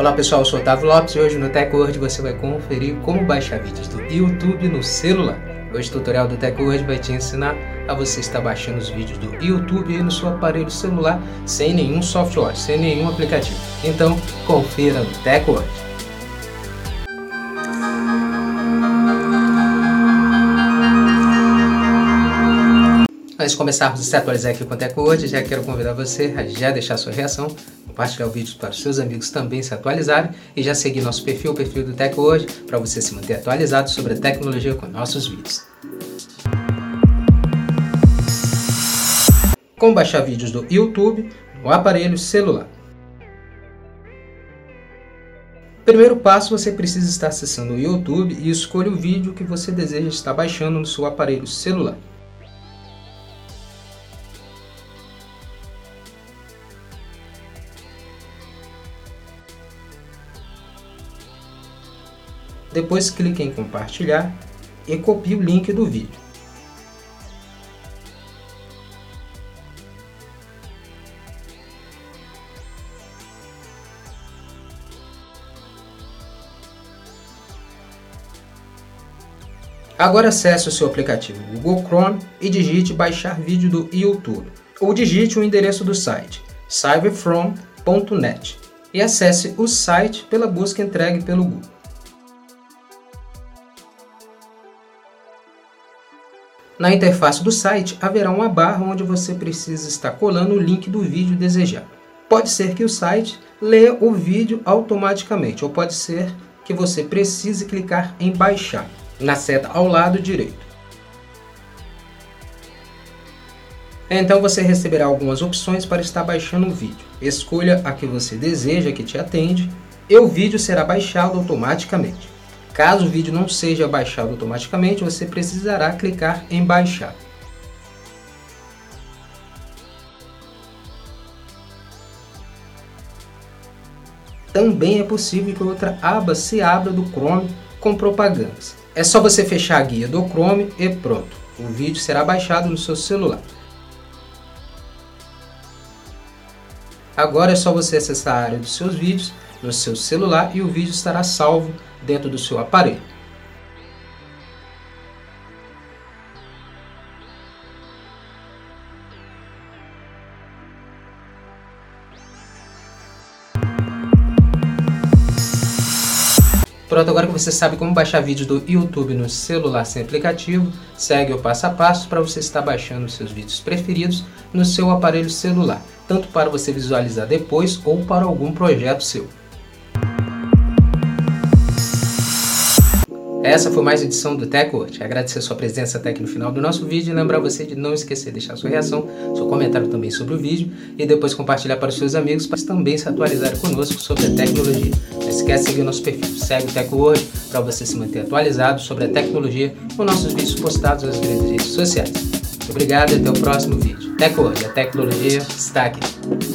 Olá pessoal, eu sou Otávio Lopes e hoje no TechWord você vai conferir como baixar vídeos do YouTube no celular. Hoje o tutorial do TechWord vai te ensinar a você estar baixando os vídeos do YouTube no seu aparelho celular sem nenhum software, sem nenhum aplicativo. Então, confira no TechWord. Antes de começarmos a se atualizar aqui com o TechWord, já quero convidar você a já deixar sua reação, compartilhar o vídeo para os seus amigos também se atualizarem e já seguir nosso perfil, o perfil do Tech Hoje, para você se manter atualizado sobre a tecnologia com nossos vídeos. Como baixar vídeos do YouTube no aparelho celular. Primeiro passo, você precisa estar acessando o YouTube e escolha o vídeo que você deseja estar baixando no seu aparelho celular. Depois clique em compartilhar e copie o link do vídeo. Agora acesse o seu aplicativo Google Chrome e digite baixar vídeo do YouTube, ou digite o endereço do site cyberfrom.net e acesse o site pela busca entregue pelo Google. Na interface do site haverá uma barra onde você precisa estar colando o link do vídeo desejado. Pode ser que o site leia o vídeo automaticamente, ou pode ser que você precise clicar em baixar, na seta ao lado direito. Então você receberá algumas opções para estar baixando o vídeo. Escolha a que você deseja que te atende e o vídeo será baixado automaticamente. Caso o vídeo não seja baixado automaticamente, você precisará clicar em baixar. Também é possível que outra aba se abra do Chrome com propagandas. É só você fechar a guia do Chrome e pronto. O vídeo será baixado no seu celular. Agora é só você acessar a área dos seus vídeos no seu celular e o vídeo estará salvo dentro do seu aparelho. Pronto, agora que você sabe como baixar vídeos do YouTube no celular sem aplicativo, segue o passo a passo para você estar baixando seus vídeos preferidos no seu aparelho celular, tanto para você visualizar depois ou para algum projeto seu. Essa foi mais edição do TechWord. Agradecer sua presença até aqui no final do nosso vídeo e lembrar você de não esquecer de deixar sua reação, seu comentário também sobre o vídeo e depois compartilhar para os seus amigos para também se atualizarem conosco sobre a tecnologia. Não esquece de seguir nosso perfil, segue o TechWord para você se manter atualizado sobre a tecnologia com nossos vídeos postados nas redes sociais. Muito obrigado e até o próximo vídeo. Até a tecnologia está aqui.